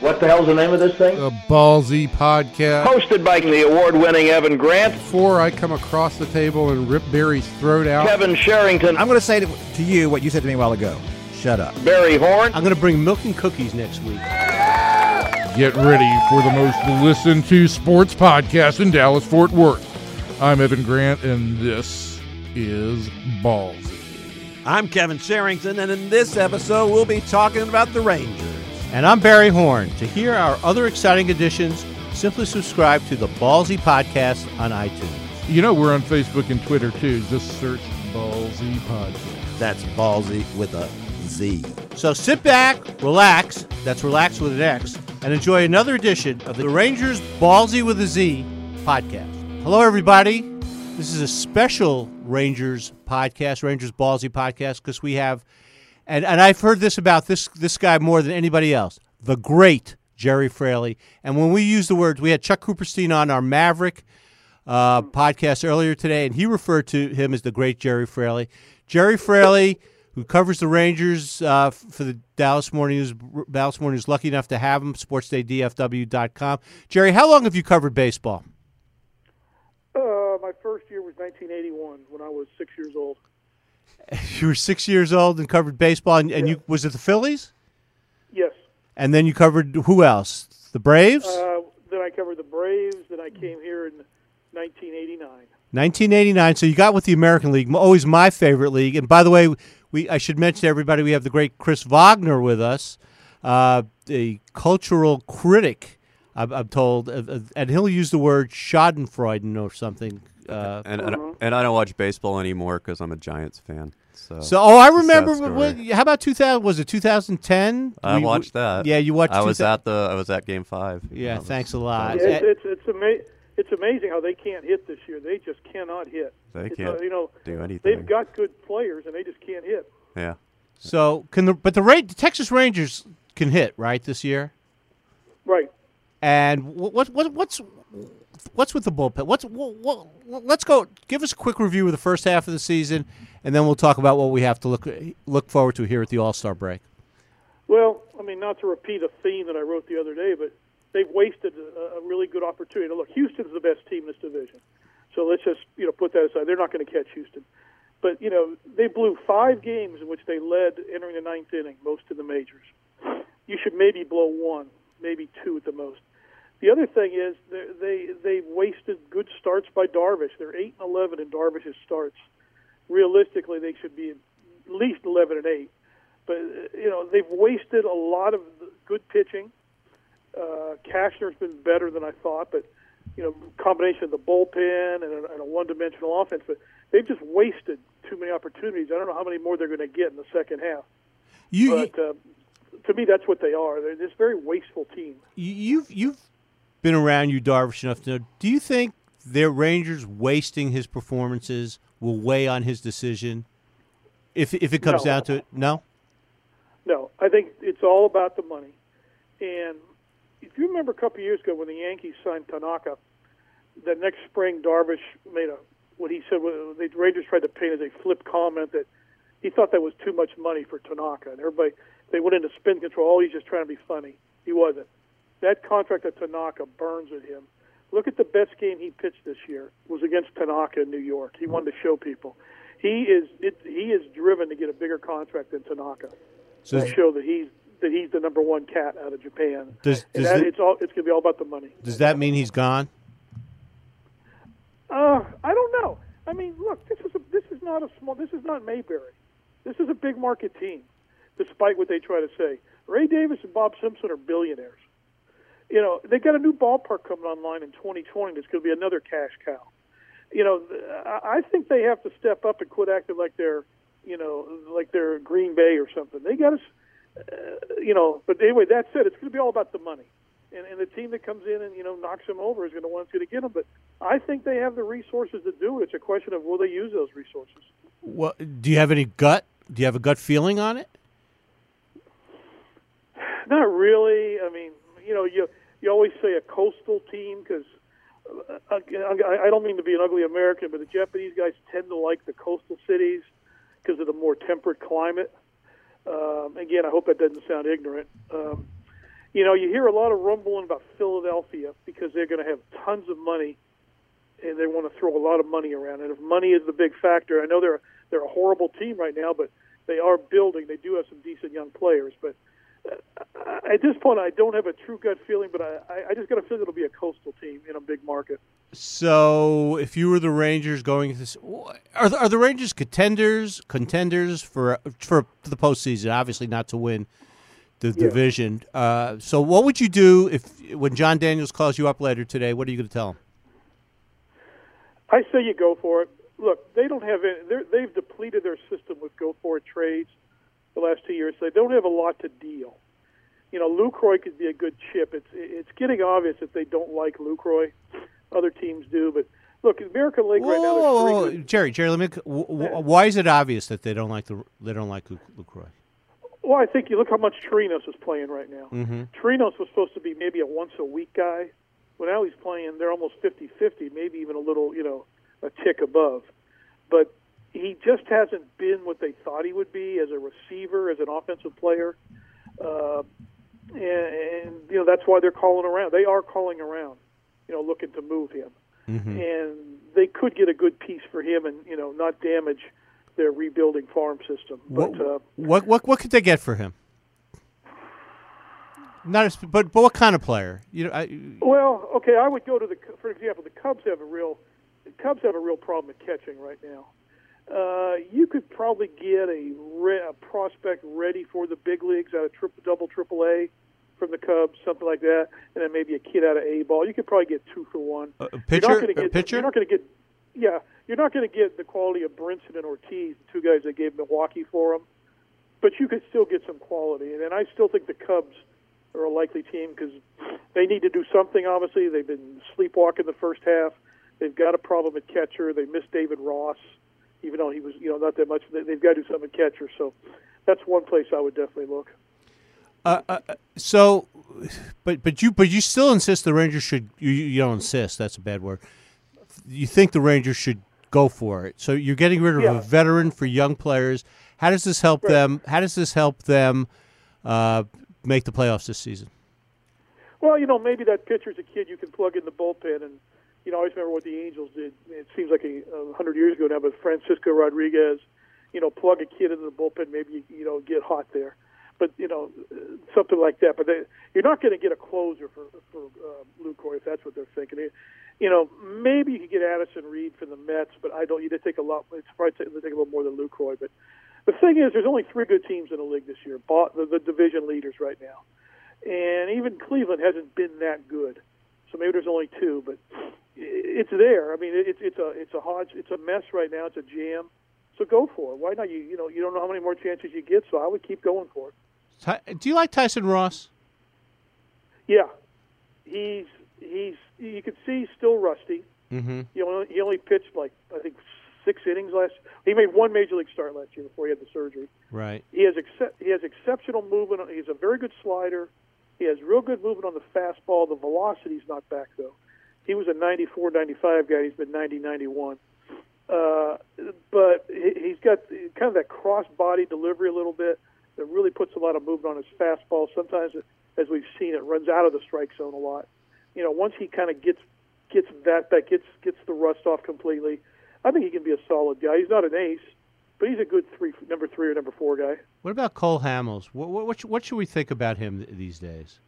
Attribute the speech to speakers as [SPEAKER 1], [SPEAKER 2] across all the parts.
[SPEAKER 1] What the hell's the name of this thing?
[SPEAKER 2] The Ballzy Podcast.
[SPEAKER 1] Hosted by the award-winning Evan Grant,
[SPEAKER 2] Before I come across the table and rip Barry's throat out,
[SPEAKER 1] Kevin Sherrington,
[SPEAKER 3] I'm going to say to, to you what you said to me a while ago. Shut up.
[SPEAKER 1] Barry Horn,
[SPEAKER 4] I'm going to bring milk and cookies next week.
[SPEAKER 2] get ready for the most listened to sports podcast in Dallas Fort Worth. I'm Evan Grant, and this is Ballzy.
[SPEAKER 3] I'm Kevin Sherrington, and in this episode, we'll be talking about the Rangers.
[SPEAKER 4] And I'm Barry Horn. To hear our other exciting editions, simply subscribe to the Ballzy Podcast on iTunes.
[SPEAKER 2] You know, we're on Facebook and Twitter too. Just search Ballzy Podcast.
[SPEAKER 3] That's ballsy with a Z.
[SPEAKER 4] So sit back, relax, that's relax with an X, and enjoy another edition of the Rangers Ballsy with a Z podcast. Hello, everybody. This is a special Rangers podcast, Rangers Ballzy podcast, because we have, and, and I've heard this about this this guy more than anybody else, the great Gerry Fraley. And when we use the words, we had Chuck Cooperstein on our Maverick uh, podcast earlier today, and he referred to him as the great Gerry Fraley. Gerry Fraley, who covers the Rangers uh, for the Dallas Morning News, Dallas Morning News, lucky enough to have him, sportsdaydfw.com. Gerry, how long have you covered baseball?
[SPEAKER 5] Uh, my first year was 1981 when I was six years old.
[SPEAKER 4] You were six years old and covered baseball, and, and you was it the Phillies?
[SPEAKER 5] Yes.
[SPEAKER 4] And then you covered who else? The Braves?
[SPEAKER 5] Uh, then I covered the Braves. Then I came here in 1989.
[SPEAKER 4] 1989. So you got with the American League, always my favorite league. And by the way, we I should mention to everybody we have the great Chris Vognar with us, uh, a cultural critic. I'm, I'm told, uh, uh, and he'll use the word Schadenfreude or something. Uh,
[SPEAKER 6] and and, and I don't watch baseball anymore because I'm a Giants fan. So,
[SPEAKER 4] so, oh, I
[SPEAKER 6] it's a sad
[SPEAKER 4] remember.
[SPEAKER 6] story.
[SPEAKER 4] What, how about 2000? Was it 2010?
[SPEAKER 6] I
[SPEAKER 4] We-
[SPEAKER 6] watched that.
[SPEAKER 4] Yeah, you watched.
[SPEAKER 6] I was at the I was at Game Five.
[SPEAKER 4] Yeah,
[SPEAKER 6] was-
[SPEAKER 4] thanks a lot.
[SPEAKER 5] Yeah, it's it's it's, ama- it's amazing how they can't hit this year. They just cannot hit.
[SPEAKER 6] They
[SPEAKER 5] It's,
[SPEAKER 6] can't
[SPEAKER 5] uh, you know,
[SPEAKER 6] do anything.
[SPEAKER 5] they've got good players and they just can't hit.
[SPEAKER 6] yeah.
[SPEAKER 4] So can the but the, Ra- the Texas Rangers can hit right this year?
[SPEAKER 5] Right.
[SPEAKER 4] And what what, what what's what's with the bullpen? What's what, what, let's go. Give us a quick review of the first half of the season, and then we'll talk about what we have to look look forward to here at the All Star break.
[SPEAKER 5] Well, I mean, not to repeat a theme that I wrote the other day, but they've wasted a, a really good opportunity. Look, Houston's the best team in this division, so let's just you know put that aside. They're not going to catch Houston, but you know they blew five games in which they led entering the ninth inning, most in the majors. You should maybe blow one, maybe two at the most. The other thing is they they wasted good starts by Darvish. They're eight and eleven in Darvish's starts. Realistically, they should be at least eleven and eight but uh, you know they've wasted a lot of good pitching. Uh, Cashner's been better than I thought, but you know combination of the bullpen and a, and a one-dimensional offense, but they've just wasted too many opportunities. I don't know how many more they're going to get in the second half.
[SPEAKER 4] You
[SPEAKER 5] But uh, to me, that's what they are. They're this very wasteful team.
[SPEAKER 4] you you've you've been around you Darvish enough to know. Do you think their Rangers wasting his performances will weigh on his decision? If if it comes
[SPEAKER 5] No.
[SPEAKER 4] down to it, no.
[SPEAKER 5] No, I think it's all about the money. And if you remember a couple of years ago when the Yankees signed Tanaka, the next spring Darvish made a what he said the Rangers tried to paint as a flip comment that he thought that was too much money for Tanaka, and everybody they went into spin control. Oh, he's just trying to be funny. He wasn't. That contract of Tanaka burns at him. Look at the best game he pitched this year was against Tanaka in New York. He wanted to show people. He is it, he is driven to get a bigger contract than Tanaka
[SPEAKER 4] So
[SPEAKER 5] to show that he's that he's the number one cat out of Japan.
[SPEAKER 4] Does- does
[SPEAKER 5] that,
[SPEAKER 4] the-
[SPEAKER 5] it's all it's going to be all about the money.
[SPEAKER 4] does that mean he's gone?
[SPEAKER 5] Uh, I don't know. I mean, look, this is a, this is not a small. This is not Mayberry. This is a big market team, despite what they try to say. Ray Davis and Bob Simpson are billionaires. You know, they got a new ballpark coming online in 2020 that's going to be another cash cow. You know, I I think they have to step up and quit acting like they're, you know, like they're Green Bay or something. They got to, uh, you know. But anyway, that said, it's going to be all about the money. And, and the team that comes in and you know knocks them over is going to want to get them. But I think they have the resources to do it. It's a question of will they use those resources.
[SPEAKER 4] Well, do you have any gut? Do you have a gut feeling on it?
[SPEAKER 5] Not really. I mean, you know, you you always say a coastal team because uh, I, I don't mean to be an ugly American, but the Japanese guys tend to like the coastal cities because of the more temperate climate. Um, again, I hope that doesn't sound ignorant. Um, you know, you hear a lot of rumbling about Philadelphia because they're going to have tons of money and they want to throw a lot of money around. And if money is the big factor, I know they're they're a horrible team right now, but they are building. They do have some decent young players, but uh, at this point, I don't have a true gut feeling. But I, I just got a feeling it'll be a coastal team in a big market.
[SPEAKER 4] So, if you were the Rangers going this, are the, are the Rangers contenders contenders for for the postseason? Obviously, not to win the
[SPEAKER 5] Yeah.
[SPEAKER 4] division. Uh, so, what would you do if when Jon Daniels calls you up later today? What are you going to tell him?
[SPEAKER 5] I say you go for it. Look, they don't have any, they've depleted their system with go for it trades the last two years. They don't have a lot to deal. You know, Lucroy could be a good chip. It's it's getting obvious that they don't like Lucroy. Other teams do, but look, the American League right now.
[SPEAKER 4] Whoa, whoa,
[SPEAKER 5] good-
[SPEAKER 4] Gerry, Gerry, let me. W- w- why is it obvious that they don't like the they don't like Lu- Lucroy?
[SPEAKER 5] Well, I think you look how much Chirinos is playing right now.
[SPEAKER 4] Mm-hmm.
[SPEAKER 5] Chirinos was supposed to be maybe a once a week guy. Well, now he's playing. They're almost 50-50, maybe even a little, you know, a tick above. But he just hasn't been what they thought he would be as a receiver, as an offensive player. Uh, and, and you know that's why they're calling around. They are calling around, you know, looking to move him.
[SPEAKER 4] Mm-hmm.
[SPEAKER 5] And they could get a good piece for him, and you know, not damage their rebuilding farm system. But
[SPEAKER 4] What,
[SPEAKER 5] uh,
[SPEAKER 4] what what what could they get for him? Not a, but but what kind of player? You know, I,
[SPEAKER 5] Well, okay, I would go to the. For example, the Cubs have a real, the Cubs have a real problem at catching right now. Uh, you could probably get a, re, a prospect ready for the big leagues out of triple, double, triple A from the Cubs, something like that, and then maybe a kid out of A ball. You could probably get two for one.
[SPEAKER 4] a, a
[SPEAKER 5] You're
[SPEAKER 4] pitcher,
[SPEAKER 5] not gonna
[SPEAKER 4] a pitcher.
[SPEAKER 5] You're not going to get. Yeah, you're not going to get the quality of Brinson and Ortiz, the two guys that gave Milwaukee for him. But you could still get some quality, and, and I still think the Cubs are a likely team because they need to do something. Obviously, they've been sleepwalking the first half. They've got a problem at catcher. They missed David Ross, even though he was, you know, not that much. They- They've got to do something at catcher. So that's one place I would definitely look.
[SPEAKER 4] Uh, uh, uh, so, but but you but you still insist the Rangers should. You, you don't insist. That's a bad word. You think the Rangers should go for it. So you're getting rid of
[SPEAKER 5] Yeah.
[SPEAKER 4] a veteran for young players. How does this help
[SPEAKER 5] Right.
[SPEAKER 4] them? How does this help them uh, make the playoffs this season?
[SPEAKER 5] Well, you know, maybe that pitcher's a kid you can plug in the bullpen, and you know, I always remember what the Angels did. It seems like a, a hundred years ago now, but Francisco Rodriguez, you know, plug a kid into the bullpen, maybe you, know get hot there, but you know, something like that. But they, you're not going to get a closer for for uh, Lucroy if that's what they're thinking. It- you know, maybe you could get Addison Reed for the Mets, but I don't. You'd take a lot. It's probably take, a little more than Lucroy. But the thing is, there's only three good teams in the league this year. The, the division leaders right now and even Cleveland hasn't been that good. So maybe there's only two, but it's there. I mean, it's it's a it's a hodge, it's a mess right now. It's a jam. So go for it. Why not? You you know you don't know how many more chances you get, so I would keep going for it.
[SPEAKER 4] Do you like Tyson Ross?
[SPEAKER 5] Yeah, he's he's you can see he's still rusty.
[SPEAKER 4] Mm-hmm.
[SPEAKER 5] He only he only pitched like I think six innings last. He made one major league start last year before he had the surgery.
[SPEAKER 4] Right.
[SPEAKER 5] He has excep- he has exceptional movement. He's a very good slider. He has real good movement on the fastball. The velocity's not back though. He was a 94, 95 guy. He's been 90, 91. Uh, but he- he's got kind of that cross body delivery a little bit that really puts a lot of movement on his fastball. Sometimes, as we've seen, it runs out of the strike zone a lot. You know, once he kind of gets gets that back, gets gets the rust off completely. I think he can be a solid guy. He's not an ace, but he's a good three, number three or number four guy.
[SPEAKER 4] What about Cole Hamels? What what what should we think about him these days?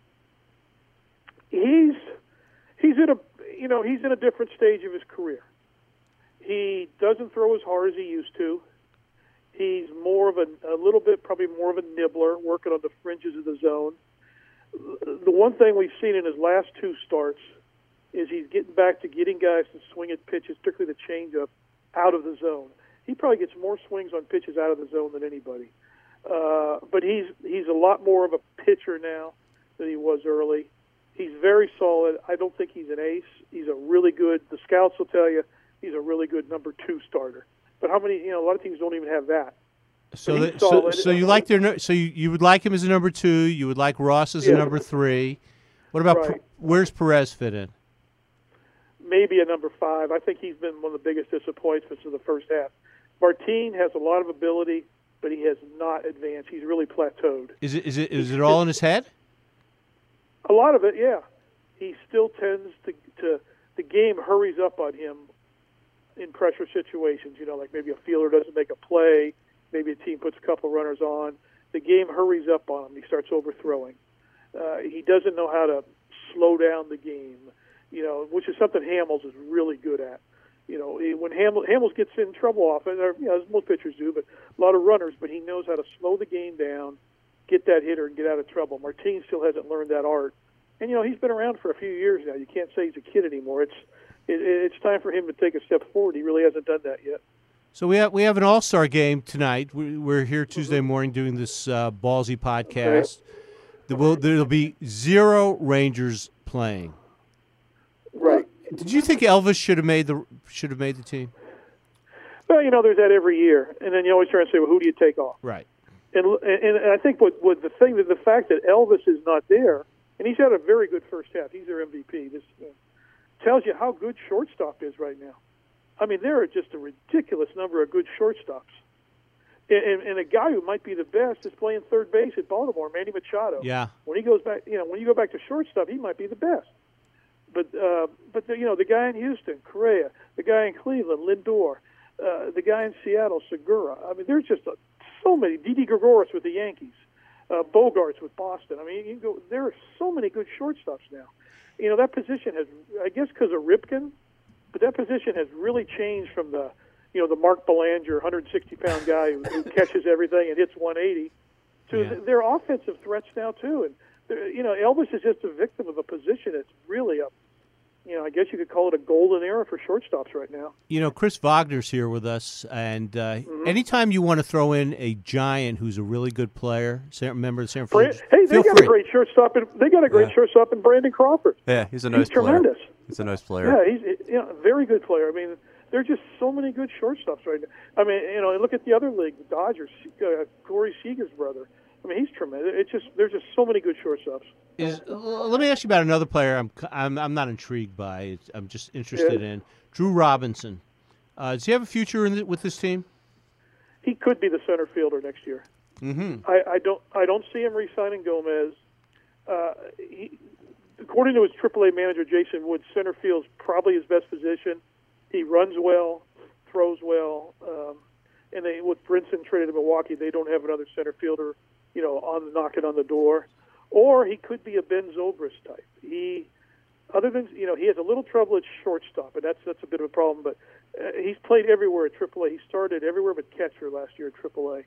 [SPEAKER 5] he's he's in a you know he's in a different stage of his career. He doesn't throw as hard as he used to. He's more of a a little bit probably more of a nibbler, working on the fringes of the zone. The one thing we've seen in his last two starts is he's getting back to getting guys to swing at pitches, particularly the changeup, out of the zone. He probably gets more swings on pitches out of the zone than anybody. Uh, but he's he's a lot more of a pitcher now than he was early. He's very solid. I don't think he's an ace. He's a really good. The scouts will tell you he's a really good number two starter. But how many? You know, a lot of teams don't even have that.
[SPEAKER 4] So that, so, so you like their so you, you would like him as a number two. You would like Ross as a number three. What about
[SPEAKER 5] Right.
[SPEAKER 4] Where's Perez fit in?
[SPEAKER 5] Maybe a number five. I think he's been one of the biggest disappointments of the first half. Martine has a lot of ability, but he has not advanced. He's really plateaued.
[SPEAKER 4] Is it is it is it all in his head?
[SPEAKER 5] A lot of it, yeah. He still tends to to the game hurries up on him in pressure situations. You know, like maybe a fielder doesn't make a play, maybe a team puts a couple runners on. The game hurries up on him. He starts overthrowing. Uh, he doesn't know how to slow down the game. You know, which is something Hamels is really good at. You know, when Hamels, Hamels gets in trouble often, or, you know, as most pitchers do, but a lot of runners, but he knows how to slow the game down, get that hitter, and get out of trouble. Martin still hasn't learned that art, and you know he's been around for a few years now. You can't say he's a kid anymore. It's it, it's time for him to take a step forward. He really hasn't done that yet.
[SPEAKER 4] So we have we have an All Star game tonight. We- We're here Tuesday morning doing this uh, ballzy podcast. There will there'll be zero Rangers playing.
[SPEAKER 5] Right.
[SPEAKER 4] Did you think Elvis should have made the should have made the team?
[SPEAKER 5] Well, you know, there's that every year, and then you always try and say, well, who do you take off?
[SPEAKER 4] Right.
[SPEAKER 5] And and, I think what what the thing that the fact that Elvis is not there, and he's had a very good first half. He's their MVP. This uh, tells you how good shortstop is right now. I mean, there are just a ridiculous number of good shortstops. And, and, and a guy who might be the best is playing third base at Baltimore, Manny Machado.
[SPEAKER 4] Yeah.
[SPEAKER 5] When he goes back, you know, when you go back to shortstop, he might be the best. But uh, but the, you know, the guy in Houston, Correa, the guy in Cleveland, Lindor, uh, the guy in Seattle, Segura. I mean, there's just a, so many. Didi Gregorius with the Yankees, uh, Bogaerts with Boston. I mean, you go. There are so many good shortstops now. You know, that position has, I guess, because of Ripken, but that position has really changed from the, you know, the Mark Belanger, 160 pound guy who, who catches everything and hits 180, to
[SPEAKER 4] Yeah.
[SPEAKER 5] th- they're offensive threats now too. And you know, Elvis is just a victim of a position that's really a, you know, I guess you could call it a golden era for shortstops right now.
[SPEAKER 4] You know, Chris Vognar's here with us, and uh,
[SPEAKER 5] Mm-hmm.
[SPEAKER 4] anytime you want to throw in a giant who's a really good player, San, member of the San
[SPEAKER 5] Bran-
[SPEAKER 4] Francisco,
[SPEAKER 5] hey, they
[SPEAKER 4] feel
[SPEAKER 5] got
[SPEAKER 4] free.
[SPEAKER 5] a great shortstop, and they got a great
[SPEAKER 6] Yeah.
[SPEAKER 5] shortstop in Brandon Crawford.
[SPEAKER 6] Yeah, he's a
[SPEAKER 5] He's
[SPEAKER 6] nice player.
[SPEAKER 5] tremendous.
[SPEAKER 6] He's a nice player.
[SPEAKER 5] Yeah, he's you know, a very good player. I mean, there are just so many good shortstops right now. I mean, you know, look at the other league, the Dodgers, uh, Corey Seager's brother. I mean, he's tremendous. It's just there's just so many good shortstops.
[SPEAKER 4] Is, let me ask you about another player. I'm I'm, I'm not intrigued by. I'm just interested
[SPEAKER 5] Yeah.
[SPEAKER 4] in Drew Robinson. Uh, does he have a future in the, with this team?
[SPEAKER 5] He could be the center fielder next year.
[SPEAKER 4] Mm-hmm.
[SPEAKER 5] I, I don't I don't see him re-signing Gomez. Uh, he, according to his AAA manager Jason Wood, center field's probably his best position. He runs well, throws well, um, and they with Brinson traded to Milwaukee, they don't have another center fielder, you know, on knocking on the door. Or he could be a Ben Zobrist type. He, other than you know, he has a little trouble at shortstop, and that's that's a bit of a problem. But uh, he's played everywhere at AAA. He started everywhere but catcher last year at AAA.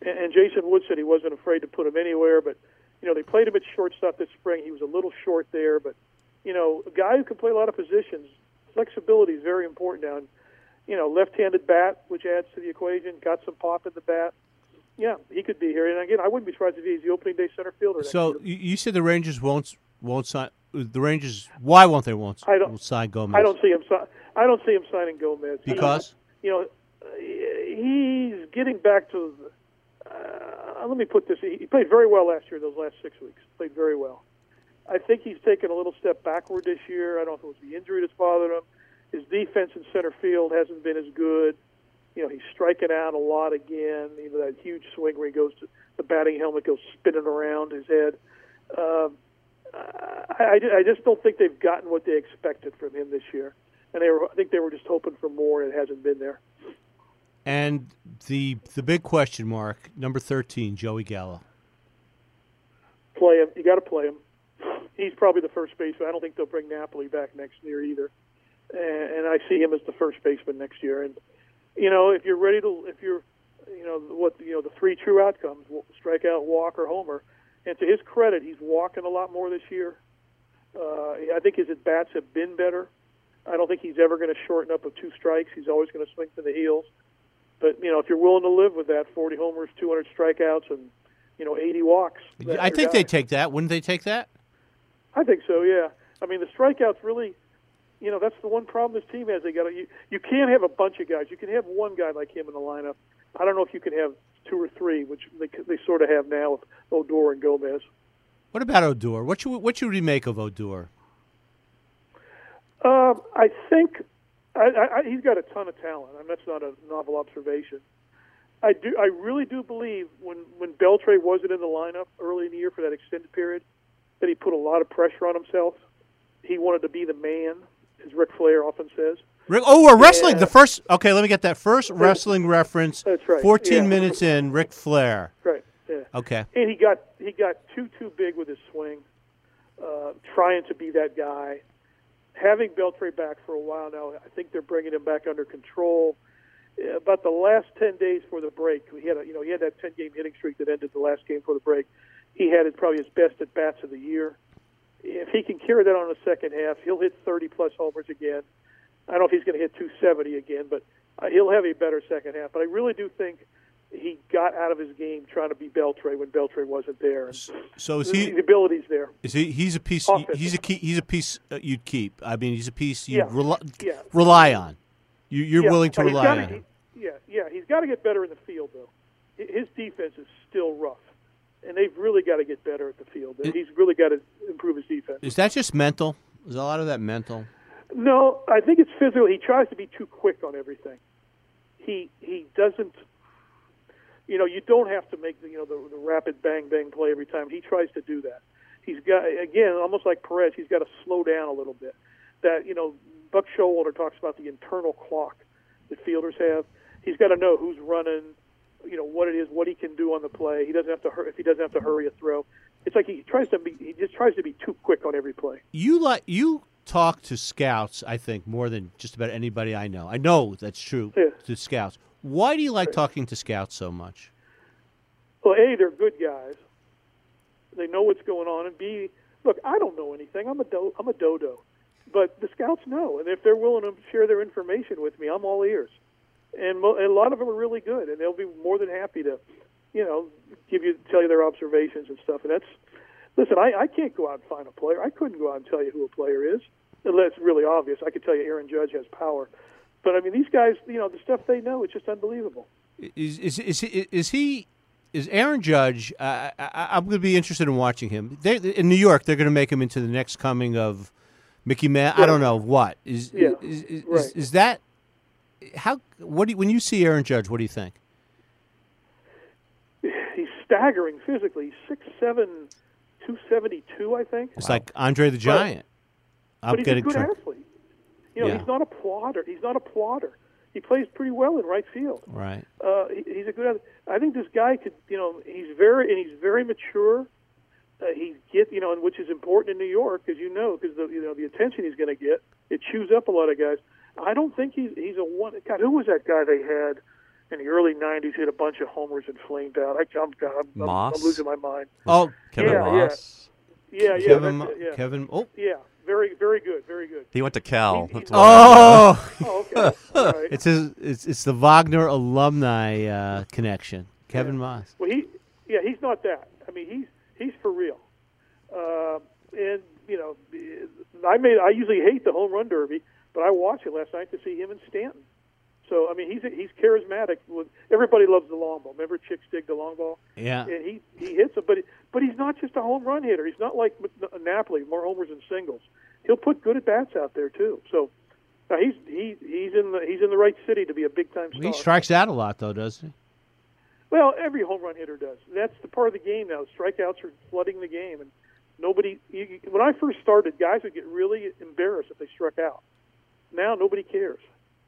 [SPEAKER 5] And, and Jason Wood said he wasn't afraid to put him anywhere, but you know they played him at shortstop this spring. He was a little short there, but you know a guy who can play a lot of positions. Flexibility is very important now. You know, left-handed bat, which adds to the equation. Got some pop in the bat. Yeah, he could be here. And again, I wouldn't be surprised if he's the opening day center fielder.
[SPEAKER 4] So
[SPEAKER 5] year.
[SPEAKER 4] you, you said the Rangers won't won't sign the Rangers. Why won't they won't,
[SPEAKER 5] I don't-
[SPEAKER 4] won't sign Gomez?
[SPEAKER 5] I don't see him. I don't see him signing Gomez
[SPEAKER 4] because
[SPEAKER 5] you know, he's getting back to. Uh, let me put this: he played very well last year. Those last six weeks, played very well. I think he's taken a little step backward this year. I don't know if it was the injury that's bothered him. His defense in center field hasn't been as good. You know, he's striking out a lot again. You know that huge swing where he goes to the batting helmet goes spinning around his head. Um, I, I, just don't think they've gotten what they expected from him this year, and they were. I think they were just hoping for more, and it hasn't been there.
[SPEAKER 4] and the the big question mark number thirteen, Joey Gallo.
[SPEAKER 5] play him. You got to play him. He's probably the first baseman. I don't think they'll bring Napoli back next year either, and, and I see him as the first baseman next year. And you know, if you're ready to, if you're, you know, what you know, the three true outcomes: strikeout, walk, or homer. And to his credit, he's walking a lot more this year. Uh, I think his at bats have been better. I don't think he's ever going to shorten up with two strikes. He's always going to swing to the heels. But you know, if you're willing to live with that, 40 homers, 200 strikeouts, and you know, 80 walks.
[SPEAKER 4] I think
[SPEAKER 5] guy.
[SPEAKER 4] they take that. Wouldn't they take that?
[SPEAKER 5] I think so. Yeah. I mean, the strikeouts really, you know, that's the one problem this team has. They got you, you can't have a bunch of guys. You can have one guy like him in the lineup. I don't know if you can have two or three, which they they sort of have now with Odor and Gomez.
[SPEAKER 4] What about Odor? What should what should we make of Odor?
[SPEAKER 5] Um, I think I, I, I, he's got a ton of talent. I mean, that's not a novel observation. I do. I really do believe when when Beltré wasn't in the lineup early in the year for that extended period, that he put a lot of pressure on himself. He wanted to be the man, as Ric Flair often says.
[SPEAKER 4] Rick, oh, we're wrestling.
[SPEAKER 5] Yeah.
[SPEAKER 4] The first. Okay, let me get that first wrestling reference.
[SPEAKER 5] That's right,
[SPEAKER 4] 14
[SPEAKER 5] yeah.
[SPEAKER 4] minutes in, Ric Flair.
[SPEAKER 5] Right. Yeah.
[SPEAKER 4] Okay.
[SPEAKER 5] And he got he got too too big with his swing, uh, trying to be that guy. Having Beltré back for a while now, I think they're bringing him back under control. Uh, About the last ten days for the break, he had a, you know he had that ten game hitting streak that ended the last game for the break. He had probably his best at bats of the year. If he can carry that on in the second half, he'll hit 30 plus homers again. I don't know if he's going to hit 270 again, but uh, he'll have a better second half. But I really do think he got out of his game trying to be Beltré when Beltré wasn't there. And
[SPEAKER 4] So is he?
[SPEAKER 5] the ability's there.
[SPEAKER 4] Is he? He's a piece.
[SPEAKER 5] Offensive.
[SPEAKER 4] He's a key, He's a piece uh, you'd keep. I mean, he's a piece you
[SPEAKER 5] Yeah.
[SPEAKER 4] rely,
[SPEAKER 5] Yeah.
[SPEAKER 4] rely on. You, you're
[SPEAKER 5] Yeah,
[SPEAKER 4] willing to rely
[SPEAKER 5] gotta-
[SPEAKER 4] on
[SPEAKER 5] he- yeah, yeah, he's got to get better in the field though. His defense is still rough, and they've really got to get better at the field.
[SPEAKER 4] It-
[SPEAKER 5] he's really got to improve his defense.
[SPEAKER 4] Is that just mental? Is a lot of that mental?
[SPEAKER 5] No, I think it's physical. He tries to be too quick on everything. He he doesn't. You know, you don't have to make the you know the, the rapid bang bang play every time. He tries to do that. He's got again almost like Perez. He's got to slow down a little bit. That you know, Buck Showalter talks about the internal clock that fielders have. He's got to know who's running. You know what it is, what he can do on the play. He doesn't have to hur- if he doesn't have to hurry a throw. It's like he tries to be. He just tries to be too quick on every play.
[SPEAKER 4] You like you talk to scouts. I think more than just about anybody I know. I know that's true
[SPEAKER 5] Yeah.
[SPEAKER 4] to scouts. Why do you like talking to scouts so much?
[SPEAKER 5] Well, A, they're good guys. They know what's going on, and B, look, I don't know anything. I'm a do- I'm a dodo, but the scouts know, and if they're willing to share their information with me, I'm all ears. And, mo- and a lot of them are really good, and they'll be more than happy to, you know, give you tell you their observations and stuff. And that's listen, I, I can't go out and find a player. I couldn't go out and tell you who a player is unless it's really obvious. I could tell you Aaron Judge has power, but I mean these guys, you know, the stuff they know, it's just unbelievable.
[SPEAKER 4] Is is is he, is he is Aaron Judge? Uh, I, I'm going to be interested in watching him. They, in New York, they're going to make him into the next coming of Mickey Man. I don't know what is
[SPEAKER 5] Yeah,
[SPEAKER 4] is, is,
[SPEAKER 5] right.
[SPEAKER 4] is, is that how? What do you, when you see Aaron Judge? What do you think?
[SPEAKER 5] he's staggering physically. He's six seven, two seventy two, I think.
[SPEAKER 4] It's like Andre the Giant. I'm
[SPEAKER 5] but he's
[SPEAKER 4] getting
[SPEAKER 5] a good athlete. You know,
[SPEAKER 4] Yeah.
[SPEAKER 5] he's not a plodder. He's not a plodder. He plays pretty well in right field.
[SPEAKER 4] right.
[SPEAKER 5] Uh, he, he's a good. I think this guy could. You know, he's very and he's very mature. Uh, he get you know, and which is important in New York, as you know, because the you know the attention he's going to get. It chews up a lot of guys. I don't think he's he's a one. God, who was that guy they had in the early '90s? Hit a bunch of homers and flamed out. I, I'm, God, I'm, I'm, I'm losing my mind.
[SPEAKER 4] Oh,
[SPEAKER 6] Kevin
[SPEAKER 5] Yeah, yeah.
[SPEAKER 6] Maas.
[SPEAKER 5] Yeah, yeah,
[SPEAKER 4] Kevin.
[SPEAKER 5] that's yeah,
[SPEAKER 4] Kevin. Oh.
[SPEAKER 5] yeah. Very, very good, very good.
[SPEAKER 6] He went to Cal.
[SPEAKER 5] He-
[SPEAKER 6] That's
[SPEAKER 5] he-
[SPEAKER 6] why I know.
[SPEAKER 4] Oh,
[SPEAKER 5] Oh, okay. All right.
[SPEAKER 4] it's his, it's it's the Vognar alumni uh, connection. Kevin Maas.
[SPEAKER 5] Well, he, yeah, he's not that. I mean, he's he's for real. Uh, and you know, I made I usually hate the home run derby, but I watched it last night to see him and Stanton. So I mean, he's he's charismatic. With everybody loves the long ball. Remember, chicks dig the long ball,
[SPEAKER 4] Yeah.
[SPEAKER 5] and he he hits it. But but he's not just a home run hitter. He's not like Napoli, more homers than singles. He'll put good at bats out there too. So. Now he's he he's in the he's in the right city to be a big time star.
[SPEAKER 4] He strikes out a lot, though, doesn't he?
[SPEAKER 5] Well, every home run hitter does. That's the part of the game now. Strikeouts are flooding the game, and nobody. You, when I first started, guys would get really embarrassed if they struck out. Now nobody cares,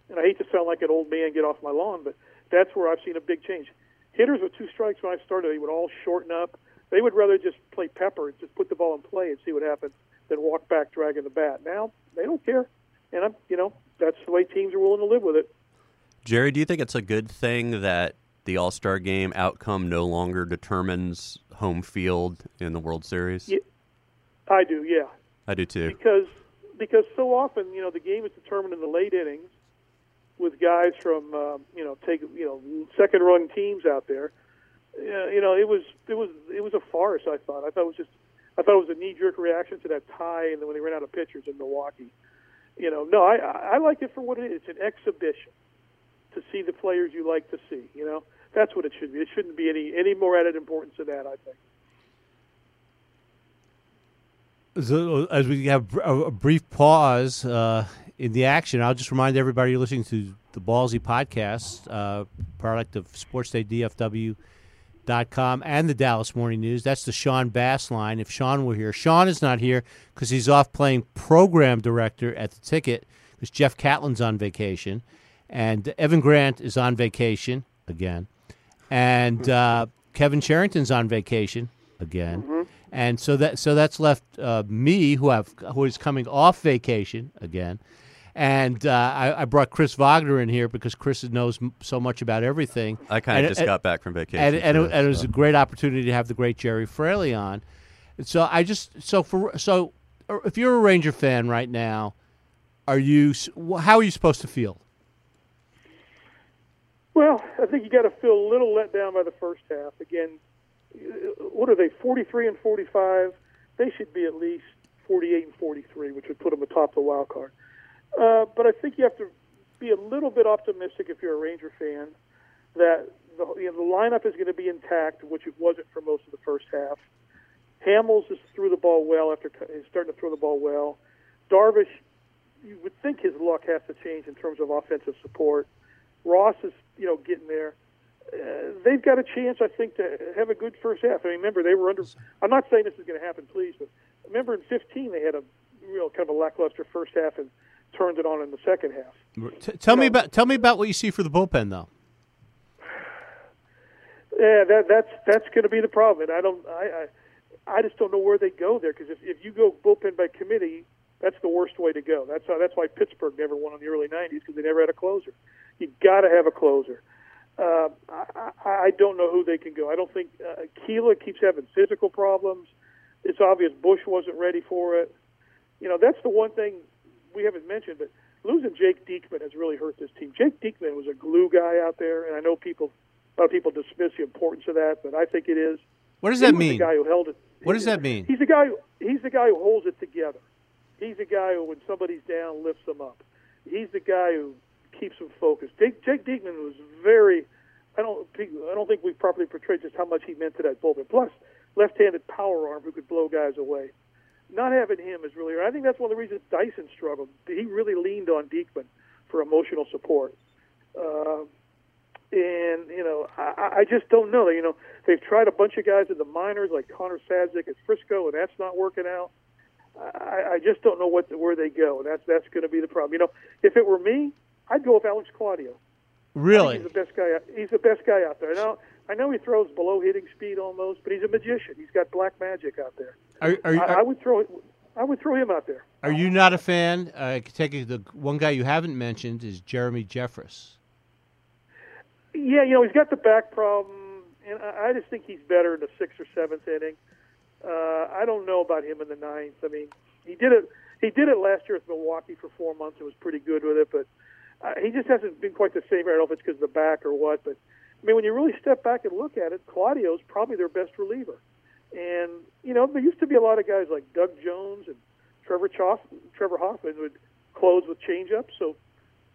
[SPEAKER 5] and I hate to sound like an old man, get off my lawn, but that's where I've seen a big change. Hitters with two strikes when I started, they would all shorten up. They would rather just play pepper and just put the ball in play and see what happens than walk back dragging the bat. Now they don't care, and I'm, you know, that's the way teams are willing to live with it.
[SPEAKER 6] Gerry, do you think it's a good thing that the All Star game outcome no longer determines home field in the World Series?
[SPEAKER 5] Yeah. I do, yeah.
[SPEAKER 6] I do too.
[SPEAKER 5] because because so often you know the game is determined in the late innings with guys from um, you know take you know second run teams out there. You know it was it was it was a farce. I thought I thought it was just I thought it was a knee jerk reaction to that tie and then when they ran out of pitchers in Milwaukee. You know no I I I like it for what it is. It's an exhibition to see the players you like to see. You know that's what it should be. It shouldn't be any any more added importance to that. I think.
[SPEAKER 4] So, as we have a, brief pause uh, in the action, I'll just remind everybody you're listening to the Ballzy podcast, uh, product of SportsDayDFW.com com and the Dallas Morning News. That's the Sean Bass line. If Sean were here, Sean is not here because he's off playing program director at the ticket because Jeff Catlin's on vacation, and Evan Grant is on vacation again, and uh, Kevin Sherrington's on vacation again, and so that so that's left uh, me who have who is coming off vacation again. And uh, I, I brought Chris Vognar in here because Chris knows m- so much about everything.
[SPEAKER 6] I kind of just
[SPEAKER 4] and-
[SPEAKER 6] got back from vacation.
[SPEAKER 4] and, and,
[SPEAKER 6] too,
[SPEAKER 4] it, and it was a great opportunity to have the great Gerry Fraley on. And so I just so for so uh, if you're a Ranger fan right now, are you how are you supposed to feel?
[SPEAKER 5] Well, I think you got to feel a little let down by the first half. Again, what are they? Forty-three and forty-five. They should be at least forty-eight and forty-three, which would put them atop the wild card. Uh, but I think you have to be a little bit optimistic if you're a Ranger fan that the, you know, the lineup is going to be intact, which it wasn't for most of the first half. Hamels is threw the ball well after is starting to throw the ball well. Darvish, you would think his luck has to change in terms of offensive support. Ross is, you know, getting there. Uh, they've got a chance, I think, to have a good first half. I mean, remember they were under. I'm not saying this is going to happen, please, but remember in 15 they had a real kind of a lackluster first half and turned it on in the second half.
[SPEAKER 4] T- tell me about tell me about what you see for the bullpen though.
[SPEAKER 5] Yeah, that that's that's going to be the problem. And I don't, I, I, I just don't know where they go there because if, if you go bullpen by committee, that's the worst way to go. That's how, that's why Pittsburgh never won in the early '90s because they never had a closer. You got to have a closer. Uh, I, I don't know who they can go. I don't think uh, Kela keeps having physical problems. It's obvious Bush wasn't ready for it. You know, that's the one thing we haven't mentioned, but losing Jake Diekman has really hurt this team. Jake Diekman was a glue guy out there, and I know people, a lot of people dismiss the importance of that, but I think it is.
[SPEAKER 4] What does that mean?
[SPEAKER 5] The guy who held it.
[SPEAKER 4] What does that mean?
[SPEAKER 5] He's the guy. Who, he's the guy who holds it together. He's the guy who, when somebody's down, lifts them up. He's the guy who keeps them focused. Jake, Jake Diekman was very. I don't. I don't think we properly portrayed just how much he meant to that bullpen. Plus, left-handed power arm who could blow guys away. Not having him is really. I think that's one of the reasons Dyson struggled. He really leaned on Diekman for emotional support. Uh, and you know, I, I just don't know. You know, they've tried a bunch of guys in the minors, like Connor Sadzeck at Frisco, and that's not working out. I, I just don't know what where they go. That's that's going to be the problem. You know, if it were me, I'd go with Alex Claudio.
[SPEAKER 4] Really?
[SPEAKER 5] he's the best guy. He's the best guy out there. Now, I know he throws below hitting speed almost, but he's a magician. He's got black magic out there.
[SPEAKER 4] Are are,
[SPEAKER 5] I, I would throw. I would throw him out there.
[SPEAKER 4] are you not a fan? Uh, I could take it- the one guy you haven't mentioned is Jeremy Jeffress.
[SPEAKER 5] Yeah, you know, he's got the back problem, and I, I just think he's better in the sixth or seventh inning. Uh, I don't know about him in the ninth. I mean, he did it. He did it last year with Milwaukee for four months and was pretty good with it, but uh, he just hasn't been quite the same. I don't know if it's because of the back or what, but I mean, when you really step back and look at it, Claudio's probably their best reliever. And you know, there used to be a lot of guys like Doug Jones and Trevor Choff, Trevor Hoffman would close with changeups. So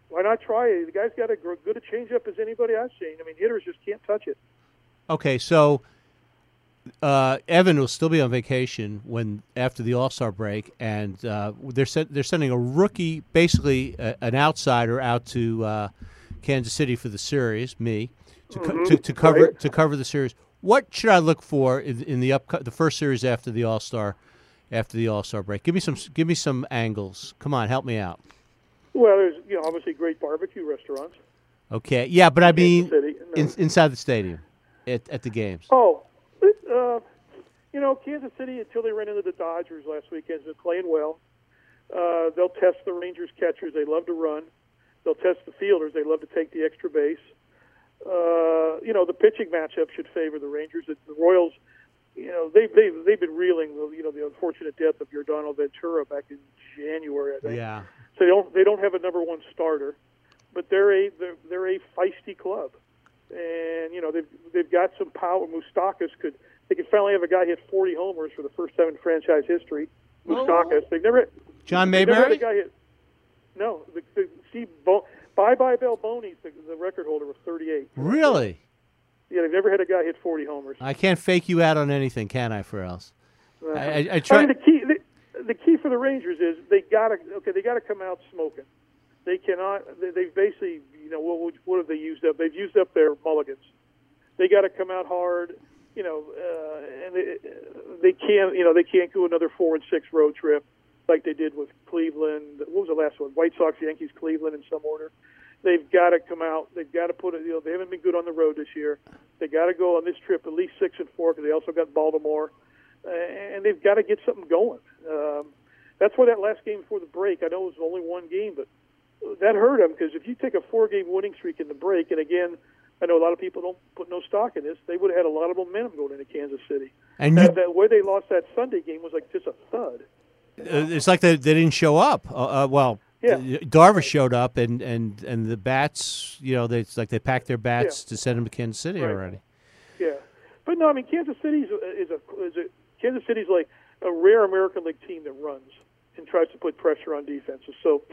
[SPEAKER 5] why not try it? The guy's got as good a changeup as anybody I've seen. I mean, hitters just can't touch it.
[SPEAKER 4] Okay, so uh, Evan will still be on vacation when after the All Star break, and uh, they're they're sending a rookie, basically uh, an outsider, out to uh, Kansas City for the series. Me to co- to, to cover
[SPEAKER 5] Right.
[SPEAKER 4] to cover the series. What should I look for in, in the up the first series after the All Star after the All Star break? Give me some give me some angles. Come on, help me out.
[SPEAKER 5] Well, there's you know obviously great barbecue restaurants.
[SPEAKER 4] Okay, yeah, but I mean
[SPEAKER 5] no.
[SPEAKER 4] in, inside the stadium at, at the games.
[SPEAKER 5] Oh, uh, you know, Kansas City until they ran into the Dodgers last weekend has been playing well. Uh, they'll test the Rangers catchers. They love to run. They'll test the fielders. They love to take the extra base. Uh, you know, the pitching matchup should favor the Rangers. The, Royals, you know, they they they've been reeling. You know, the unfortunate death of Yordano Ventura back in January. I think.
[SPEAKER 4] Yeah.
[SPEAKER 5] So they don't they don't have a number one starter, but they're a they're, they're a feisty club, and you know they've they've got some power. Moustakas could they could finally have a guy hit 40 homers for the first time in franchise history. Oh. Moustakas they've never
[SPEAKER 4] John
[SPEAKER 5] they've never had a
[SPEAKER 4] Mayberry.
[SPEAKER 5] guy hit. No, the, the Steve Bo, Bye Bye Balboni's the, the record holder with 38.
[SPEAKER 4] Really?
[SPEAKER 5] Yeah, they've never had a guy hit 40 homers.
[SPEAKER 4] I can't fake you out on anything, can I, for else? I, I, I
[SPEAKER 5] I
[SPEAKER 4] try.
[SPEAKER 5] mean, the key the, the key for the Rangers is they gotta okay they gotta come out smoking. They cannot. They, they've basically you know what what have they used up? They've used up their mulligans. They got to come out hard, you know, uh, and they, they can't, you know, they can't do another four and six road trip like they did with Cleveland. What was the last one? White Sox, Yankees, Cleveland in some order. They've got to come out. They've got to put it. You know, they haven't been good on the road this year. They got to go on this trip at least six and four because they also got Baltimore, and they've got to get something going. Um, that's why that last game before the break. I know it was only one game, but that hurt them because if you take a four-game winning streak in the break, and again, I know a lot of people don't put no stock in this. They would have had a lot of momentum going into Kansas City.
[SPEAKER 4] And
[SPEAKER 5] that,
[SPEAKER 4] you,
[SPEAKER 5] that way they lost that Sunday game was like just a thud.
[SPEAKER 4] uh, it's like they, they didn't show up. Uh, uh, well,
[SPEAKER 5] Yeah.
[SPEAKER 4] Darvish showed up, and, and, and the bats, you know, they, it's like they packed their bats
[SPEAKER 5] Yeah.
[SPEAKER 4] to send them to Kansas City
[SPEAKER 5] Right.
[SPEAKER 4] already.
[SPEAKER 5] Yeah, but no, I mean Kansas City's a, is a is a Kansas City's like a rare American League team that runs and tries to put pressure on defenses. So,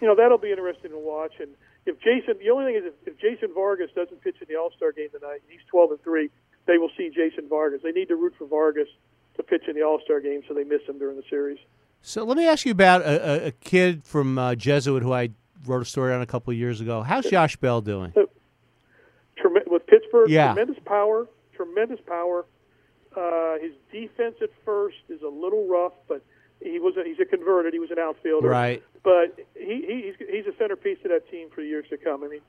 [SPEAKER 5] you know that'll be interesting to watch. And if Jason, the only thing is if, if Jason Vargas doesn't pitch in the All Star game tonight, he's twelve and three. They will see Jason Vargas. They need to root for Vargas to pitch in the All Star game, so they miss him during the series.
[SPEAKER 4] So let me ask you about a, a, kid from uh, Jesuit who I wrote a story on a couple of years ago. How's Josh Bell doing?
[SPEAKER 5] Trem- with Pittsburgh,
[SPEAKER 4] Yeah.
[SPEAKER 5] tremendous power, tremendous power. Uh, his defense at first is a little rough, but he was a, he's a converted. He was an outfielder,
[SPEAKER 4] Right.
[SPEAKER 5] But he, he he's he's a centerpiece of that team for years to come. I mean,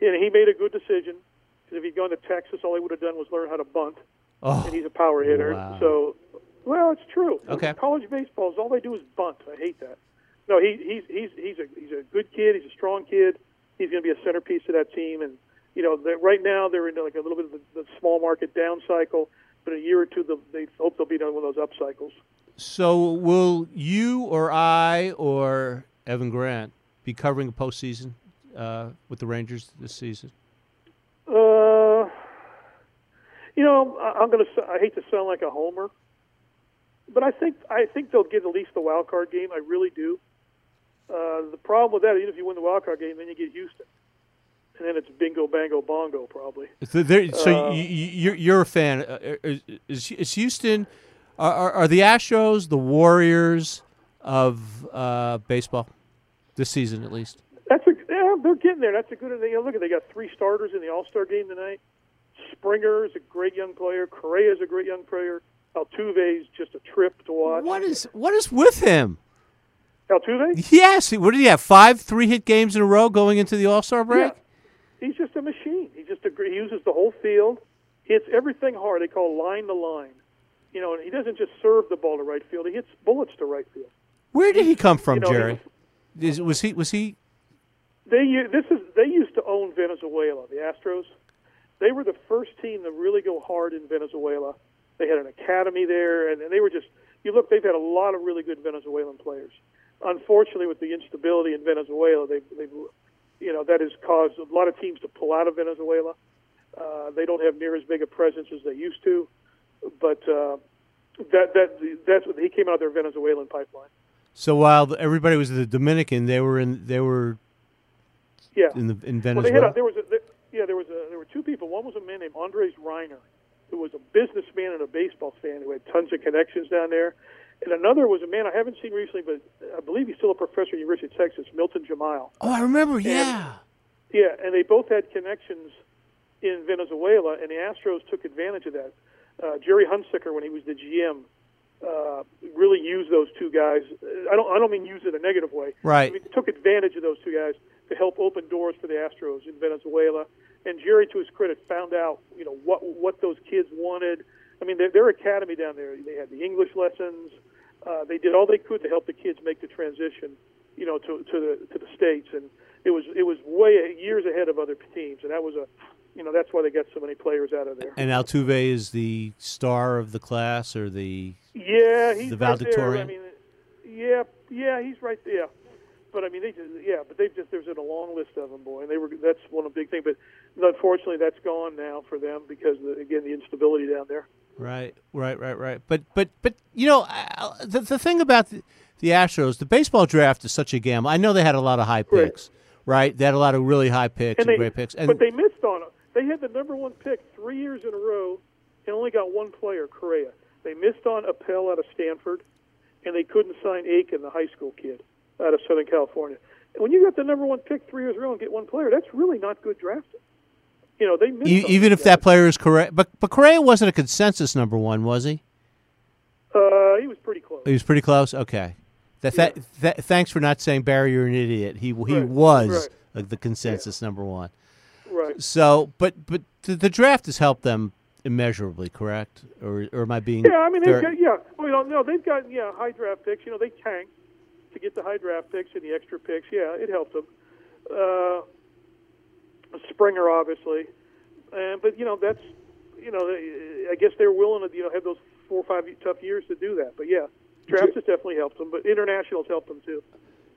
[SPEAKER 5] and he made a good decision because if he'd gone to Texas, all he would have done was learn how to bunt,
[SPEAKER 4] Oh,
[SPEAKER 5] and he's a power hitter.
[SPEAKER 4] wow.
[SPEAKER 5] So, well, it's true.
[SPEAKER 4] Okay.
[SPEAKER 5] College baseball is all they do is bunt. I hate that. No, he, he's he's he's a he's a good kid. He's a strong kid. He's going to be a centerpiece of that team. And you know, right now they're in like a little bit of the, the small market down cycle. In a year or two, they hope they'll be done with those up cycles.
[SPEAKER 4] So will you or I or Evan Grant be covering the postseason uh, with the Rangers this season?
[SPEAKER 5] Uh, you know, I, I'm going to. I hate to sound like a homer, but I think I think they'll get at least the wild card game. I really do. Uh, the problem with that, even if you win the wild card game, then you get Houston, and then it's bingo, bango, bongo, probably.
[SPEAKER 4] So, there, so
[SPEAKER 5] Uh,
[SPEAKER 4] you, you, you're a fan. Uh, Is, is, is Houston? Are, are, are the Astros the Warriors of uh, baseball this season, at least?
[SPEAKER 5] That's a yeah, they're getting there. That's a good. You know, look at they got three starters in the All Star game tonight. Springer is a great young player. Correa is a great young player. Altuve is just a trip to watch.
[SPEAKER 4] What is what is with him?
[SPEAKER 5] Altuve?
[SPEAKER 4] Yes, what did he have? Five three hit games in a row going into the All Star break.
[SPEAKER 5] Yeah. He's just a machine. He just he uses the whole field. Hits everything hard. They call line to line. You know, and he doesn't just serve the ball to right field. He hits bullets to right field.
[SPEAKER 4] Where did he come from,
[SPEAKER 5] You know,
[SPEAKER 4] Gerry? Is, was he was he?
[SPEAKER 5] They this is they used to own Venezuela. The Astros. They were the first team to really go hard in Venezuela. They had an academy there, and, and they were just. You look, they've had a lot of really good Venezuelan players. Unfortunately, with the instability in Venezuela, they they've you know that has caused a lot of teams to pull out of Venezuela. Uh, they don't have near as big a presence as they used to, but uh, that that that's what he came out of their Venezuelan pipeline.
[SPEAKER 4] So while everybody was in the Dominican, they were in they were
[SPEAKER 5] Yeah.
[SPEAKER 4] in the in
[SPEAKER 5] Well, they
[SPEAKER 4] Venezuela.
[SPEAKER 5] a, there was a there, yeah there was a there were two people. One was a man named Andres Reiner, who was a businessman and a baseball fan who had tons of connections down there, and another was a man I haven't seen recently, but I believe he's still a professor at the University of Texas, Milton Jamail.
[SPEAKER 4] oh, I remember. Yeah.
[SPEAKER 5] Yeah, and they both had connections in Venezuela, and the Astros took advantage of that. Uh, Gerry Hunsicker, when he was the GM, uh, really used those two guys. I don't I don't mean use it in a negative way.
[SPEAKER 4] Right.
[SPEAKER 5] I mean, took advantage of those two guys to help open doors for the Astros in Venezuela. And Gerry, to his credit, found out you know what what those kids wanted. I mean, their, their academy down there, they had the English lessons. Uh, they did all they could to help the kids make the transition, you know, to to the to the states, and it was it was way years ahead of other teams, and that was a, you know, that's why they got so many players out of there.
[SPEAKER 4] And Altuve is the star of the class, or the
[SPEAKER 5] Yeah, he's
[SPEAKER 4] The
[SPEAKER 5] right there. I
[SPEAKER 4] valedictorian?
[SPEAKER 5] mean, yeah, yeah, he's right there. But I mean, they just, yeah, but they've just there's a long list of them, boy, and they were that's one of the big thing. But unfortunately, that's gone now for them because of the, again the instability down there.
[SPEAKER 4] Right, right, right, right. But but but you know I- I- the the thing about the, the Astros, the baseball draft is such a gamble. I know they had a lot of high picks, right? They had a lot of really high picks and,
[SPEAKER 5] And they,
[SPEAKER 4] great picks. And
[SPEAKER 5] but they missed on them. They had the number one pick three years in a row and only got one player, Correa. They missed on Appel out of Stanford, and they couldn't sign Aiken, the high school kid out of Southern California. And when you got the number one pick three years in a row and get one player, that's really not good drafting. You know they
[SPEAKER 4] E- even if
[SPEAKER 5] these
[SPEAKER 4] that player is correct, but but Correa wasn't a consensus number one, was he?
[SPEAKER 5] uh, he was pretty close.
[SPEAKER 4] He was pretty close. Okay. That, that, that, thanks for not saying Barry, you're an idiot. He he
[SPEAKER 5] Right,
[SPEAKER 4] was
[SPEAKER 5] right.
[SPEAKER 4] the consensus number one.
[SPEAKER 5] Right.
[SPEAKER 4] So, but but the, the draft has helped them immeasurably, correct? Or or am I being?
[SPEAKER 5] Yeah, I mean, they've got, yeah. Well, no, they've got yeah high draft picks. You know, they tanked to get the high draft picks and the extra picks. Yeah, it helped them. Uh, Springer, obviously, and but you know that's you know they, I guess they're willing to you know have those four or five tough years to do that. But yeah, draft has definitely helped them, but internationals helped them too.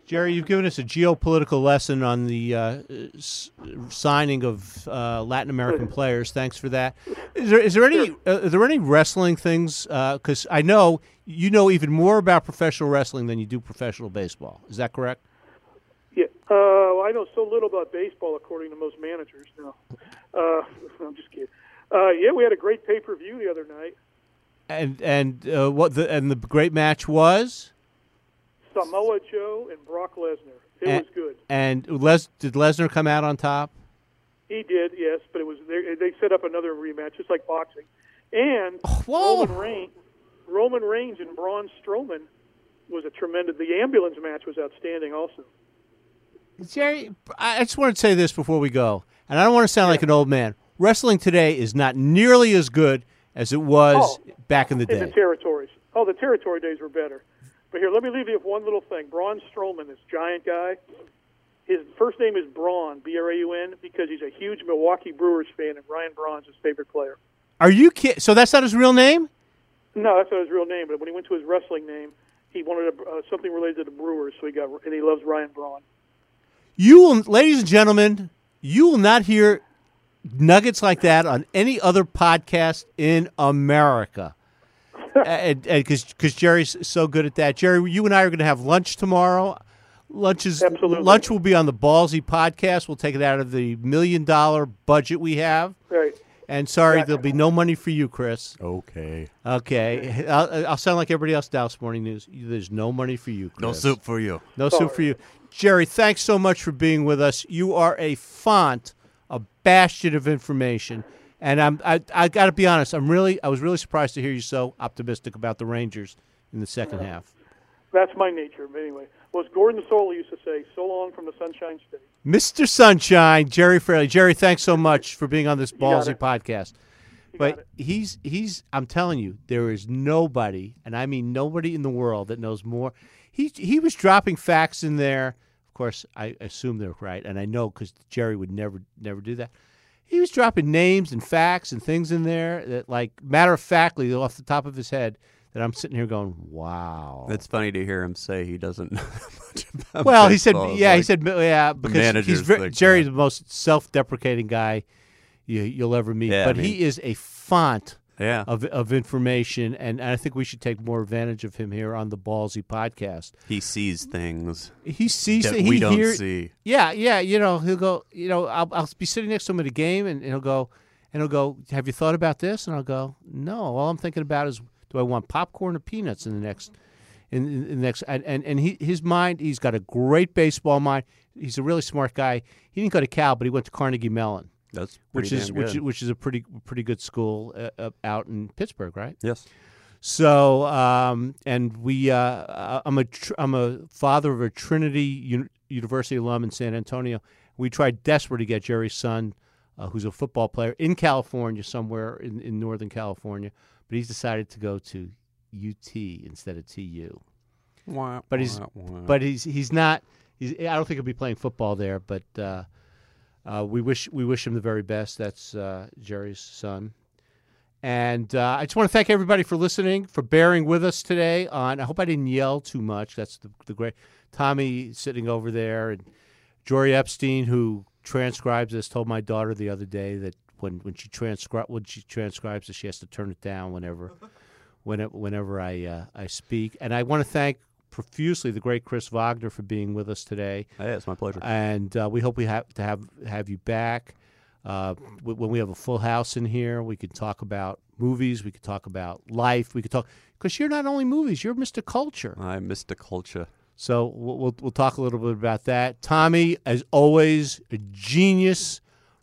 [SPEAKER 4] Gerry, you've given us a geopolitical lesson on the uh, s- signing of uh, Latin American players. Thanks for that. Is there is there any uh, are there any wrestling things? Because I know you know even more about professional wrestling than you do professional baseball. Is that correct?
[SPEAKER 5] Yeah, uh, I know so little about baseball, according to most managers. No, uh, I'm just kidding. Uh, yeah, we had a great pay per view the other night.
[SPEAKER 4] And and uh, what the and the great match was.
[SPEAKER 5] Samoa Joe and Brock Lesnar. It
[SPEAKER 4] And-
[SPEAKER 5] was good.
[SPEAKER 4] And Les did Lesnar come out on top?
[SPEAKER 5] He did, yes, but it was they, they set up another rematch, just like boxing. And
[SPEAKER 4] whoa.
[SPEAKER 5] Roman Reigns, Roman Reigns and Braun Strowman was a tremendous. The ambulance match was outstanding, also.
[SPEAKER 4] Gerry, I just want to say this before we go, and I don't want to sound like an old man. Wrestling today is not nearly as good as it was
[SPEAKER 5] Oh.
[SPEAKER 4] back in the
[SPEAKER 5] In the territories. Oh, the territory days were better. But here, let me leave you with one little thing. Braun Strowman, this giant guy, his first name is Braun, B R A U N, because he's a huge Milwaukee Brewers fan, and Ryan Braun's his favorite player.
[SPEAKER 4] Are you kidding? So that's not his real name?
[SPEAKER 5] No, that's not his real name. But when he went to his wrestling name, he wanted a, uh, something related to the Brewers, so he got and he loves Ryan Braun.
[SPEAKER 4] You will, ladies and gentlemen, you will not hear nuggets like that on any other podcast in America. and because Gerry's so good at that, Gerry, you and I are going to have lunch tomorrow. Lunch is
[SPEAKER 5] Absolutely.
[SPEAKER 4] lunch will be on the Ballzy podcast. We'll take it out of the million dollar budget we have.
[SPEAKER 5] Right.
[SPEAKER 4] And sorry, there'll be no money for you, Chris.
[SPEAKER 6] Okay.
[SPEAKER 4] Okay, I'll, I'll sound like everybody else. Dallas Morning News. There's no money for you. Chris.
[SPEAKER 6] No soup for you.
[SPEAKER 4] No soup for you. Gerry, thanks so much for being with us. You are a font, a bastion of information. And I'm I, I got to be honest, I'm really I was really surprised to hear you so optimistic about the Rangers in the second half.
[SPEAKER 5] That's my nature. But anyway, well, as Gordon Solie used to say, "So long from the Sunshine State."
[SPEAKER 4] Mr. Sunshine, Gerry Fraley. Gerry, thanks so much for being on this
[SPEAKER 5] ballzy
[SPEAKER 4] podcast. But he's he's I'm telling you, there is nobody, and I mean nobody in the world that knows more. He he was dropping facts in there. Of course, I assume they're right, and I know because Gerry would never never do that. He was dropping names and facts and things in there that, like matter of factly, off the top of his head, that I'm sitting here going, "Wow."
[SPEAKER 6] It's funny to hear him say he doesn't know much about
[SPEAKER 4] Well, he said, yeah, he said, yeah, because he's very, Gerry's
[SPEAKER 6] that.
[SPEAKER 4] the most self-deprecating guy you, you'll ever meet.
[SPEAKER 6] Yeah, I
[SPEAKER 4] but
[SPEAKER 6] mean-
[SPEAKER 4] he is a font
[SPEAKER 6] Yeah.
[SPEAKER 4] of of information, and, I think we should take more advantage of him here on the Ballzy podcast.
[SPEAKER 6] He sees things
[SPEAKER 4] He sees
[SPEAKER 6] that.
[SPEAKER 4] He
[SPEAKER 6] we don't
[SPEAKER 4] hear-
[SPEAKER 6] see.
[SPEAKER 4] Yeah, yeah. You know, he'll go. You know, I'll, I'll be sitting next to him at a game, and, and he'll go, and he'll go. Have you thought about this? And I'll go, No. All I'm thinking about is, do I want popcorn or peanuts in the next, in, in, the next? And and, and he, his mind, he's got a great baseball mind. He's a really smart guy. He didn't go to Cal, but he went to Carnegie Mellon,
[SPEAKER 6] That's
[SPEAKER 4] which is which which is a pretty pretty good school uh, uh, out in Pittsburgh, right?
[SPEAKER 6] yes.
[SPEAKER 4] So, um, and we, uh, I'm a, tr- I'm a father of a Trinity Uni- University alum in San Antonio. We tried desperate to get Gerry's son, uh, who's a football player in California, somewhere in, in Northern California, but he's decided to go to UT instead of TU. Wow. But he's, but he's, he's not. He's, I don't think he'll be playing football there. But uh, uh, we wish, we wish him the very best. That's uh, Gerry's son. And uh, I just want to thank everybody for listening, for bearing with us today. On I hope I didn't yell too much. That's the, the great Tommy sitting over there, and Jory Epstein, who transcribes this, told my daughter the other day that when when she transcri- when she transcribes it, she has to turn it down whenever whenever, whenever I uh, I speak. And I want to thank profusely the great Chris Vognar for being with us today
[SPEAKER 6] Hey, it's my pleasure.
[SPEAKER 4] and uh, we hope we have to have have you back uh, when we have a full house in here. We could talk about movies. We could talk about life. We could talk because you're not only movies. You're Mr. Culture.
[SPEAKER 6] I'm Mr. culture.
[SPEAKER 4] So we'll, we'll we'll talk a little bit about that. Tommy, as always, a genius,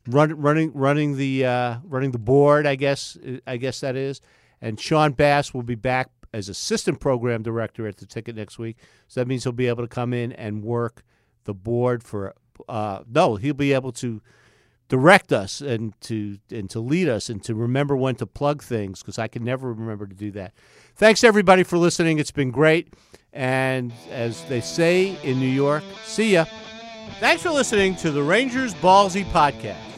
[SPEAKER 4] run, running running the uh, running the board. I guess I guess that is. And Sean Bass will be back as assistant program director at the ticket next week. So that means he'll be able to come in and work the board for. Uh, no, he'll be able to direct us and to and to lead us and to remember when to plug things because I can never remember to do that. Thanks everybody for listening. It's been great. And as they say in New York, see ya. Thanks for listening to the Rangers Ballzy podcast.